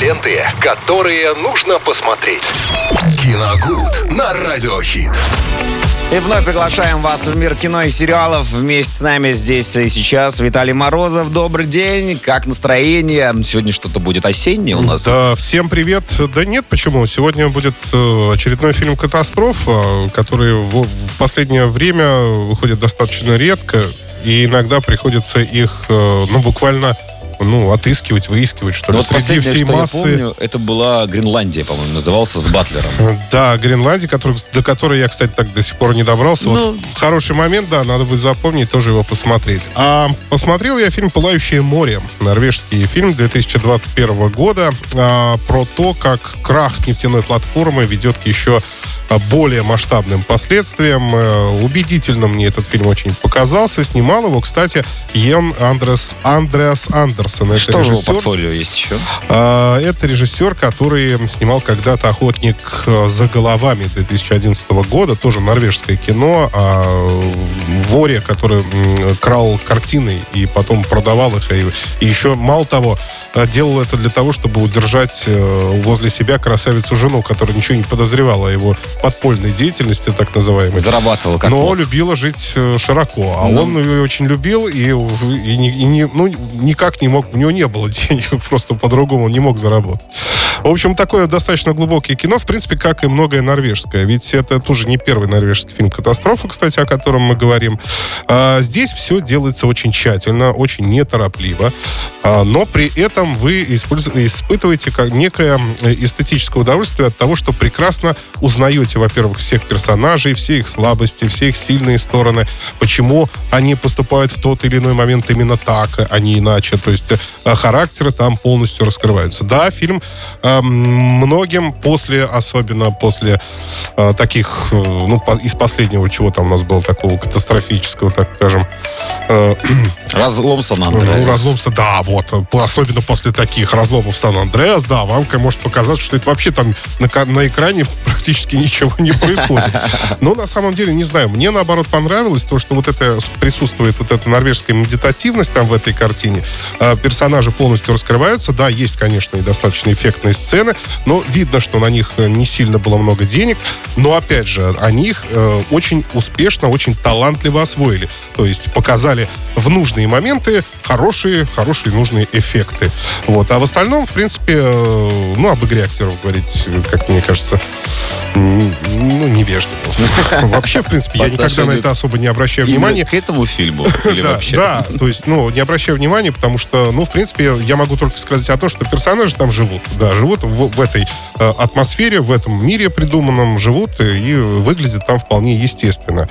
Ленты, которые нужно посмотреть. Киногуд на Радиохит. И вновь приглашаем вас в мир кино и сериалов. Вместе с нами здесь и сейчас Виталий Морозов. Добрый день. Как настроение? Сегодня что-то будет осеннее у нас. Да, всем привет. Да нет, почему? Сегодня будет э, очередной фильм «Катастрофа», который в, последнее время выходит достаточно редко. И иногда приходится их, э, ну, буквально ну, отыскивать, выискивать, что ли, вот среди последнее, всей что массы. я помню, это была Гренландия, по-моему, назывался с Батлером. Да, Гренландия, который, до которой я, кстати, так до сих пор не добрался. Ну. Вот хороший момент, да, надо будет запомнить, тоже его посмотреть. А посмотрел я фильм «Пылающее море», норвежский фильм 2021 года, а, про то, как крах нефтяной платформы ведет к еще более масштабным последствиям. Э, Убедительно мне этот фильм очень показался. Снимал его, кстати, Йен Андрес, Андреас Андерсон. Это Что в его режиссер. портфолио есть еще? А, Это режиссер, который снимал когда-то «Охотник за головами» 2011 года, тоже норвежское кино о воре, который крал картины и потом продавал их. И, и еще, мало того, делал это для того, чтобы удержать э, возле себя красавицу жену, которая ничего не подозревала о его подпольной деятельности, так называемой. Зарабатывал как Но мог. любила жить э, широко. А Ну. он ее очень любил и, и, не- и не, ну, никак не мог, у него не было денег, просто по-другому он не мог заработать. В общем, такое достаточно глубокое кино, в принципе, как и многое норвежское. Ведь это тоже не первый норвежский фильм «Катастрофа», кстати, о котором мы говорим. А, здесь все делается очень тщательно, очень неторопливо, а, но при этом вы использ- испытываете как некое э, эстетическое удовольствие от того, что прекрасно узнаете, во-первых, всех персонажей, все их слабости, все их сильные стороны, почему они поступают в тот или иной момент именно так, а не иначе. То есть э, характеры там полностью раскрываются. Да, фильм э, многим после, особенно после э, таких, ну, из последнего, чего там у нас было такого катастрофического, так скажем, Разлом Сан-Андреас. ну, разломся, да, вот. Особенно после таких разломов Сан-Андреас, да, вам может показаться, что это вообще там на, на экране практически ничего не происходит. Но на самом деле, не знаю, мне наоборот понравилось то, что вот это присутствует вот эта норвежская медитативность там в этой картине. А, Персонажи полностью раскрываются. Да, есть, конечно, и достаточно эффектные сцены, но видно, что на них э, не сильно было много денег. Но, опять же, они их э, очень успешно, очень талантливо освоили. То есть показали в нужные моменты хорошие, хорошие нужные эффекты. Вот. А в остальном, в принципе, э, ну, об игре актеров говорить, как мне кажется, ну, невежливо. Вообще, в принципе, я никогда на это особо не обращаю внимания. к этому фильму? Или вообще? да, то есть, ну, не обращаю внимания, потому что, ну, в принципе, я могу только сказать о том, что персонажи там живут. Да, живут в, этой э, атмосфере, в этом мире придуманном, живут и, и выглядят там вполне естественно.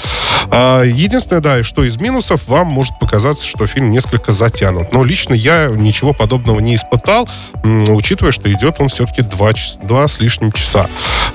А, единственное, да, что из минусов, вам может показаться, что фильм несколько затянут. Но лично я ничего подобного не испытал, учитывая, что идет он все-таки два, два с лишним часа.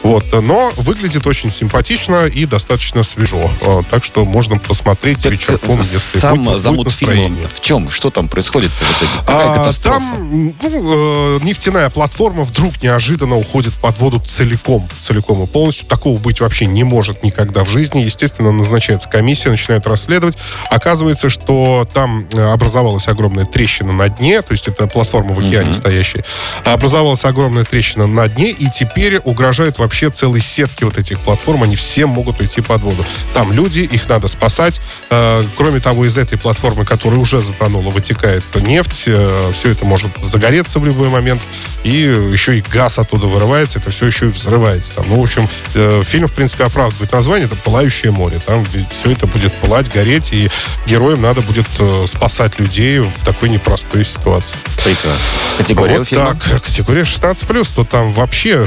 Вот. Но выглядит очень симпатично и достаточно свежо. А, Так что можно посмотреть Так, вечерком, если сам будет- будет замут фильма настроение. в чем? Что там происходит в итоге? Какая А, катастрофа? Там ну, э, нефтяная платформа вдруг неожиданно уходит под воду целиком, целиком и полностью. Такого быть вообще не может никогда в жизни. Естественно, назначается комиссия, начинает расследовать. Оказывается, что там э, образовалась огромная трещина на дне, то есть это платформа в океане стоящая. Образовалась огромная трещина на дне, и теперь угрожает вообще целой сетки вот этих платформ. Они все могут уйти под воду. Там люди, их надо спасать. Э, Кроме того, из этой платформы, которая уже затонула, вытекает нефть. Все это может загореться в любой момент. И еще и газ оттуда вырывается. Это все еще и взрывается. Там. Ну, в общем, э, фильм, в принципе, оправдывает название. Это «Пылающее море». Там все это будет пылать, гореть. И героям надо будет э, спасать людей в такой непростой ситуации. Прекрасно. Категория вот фильма? так. Категория 16+, то там вообще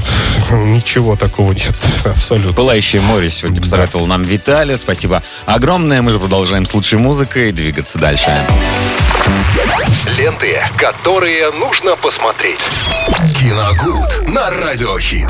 ничего такого нет. Абсолютно. «Пылающее море» сегодня посоветовал нам Виталий. Спасибо огромное. Мы же продолжаем с лучшей музыкой двигаться дальше. Ленты, которые нужно посмотреть. Киногуд на Радиохит.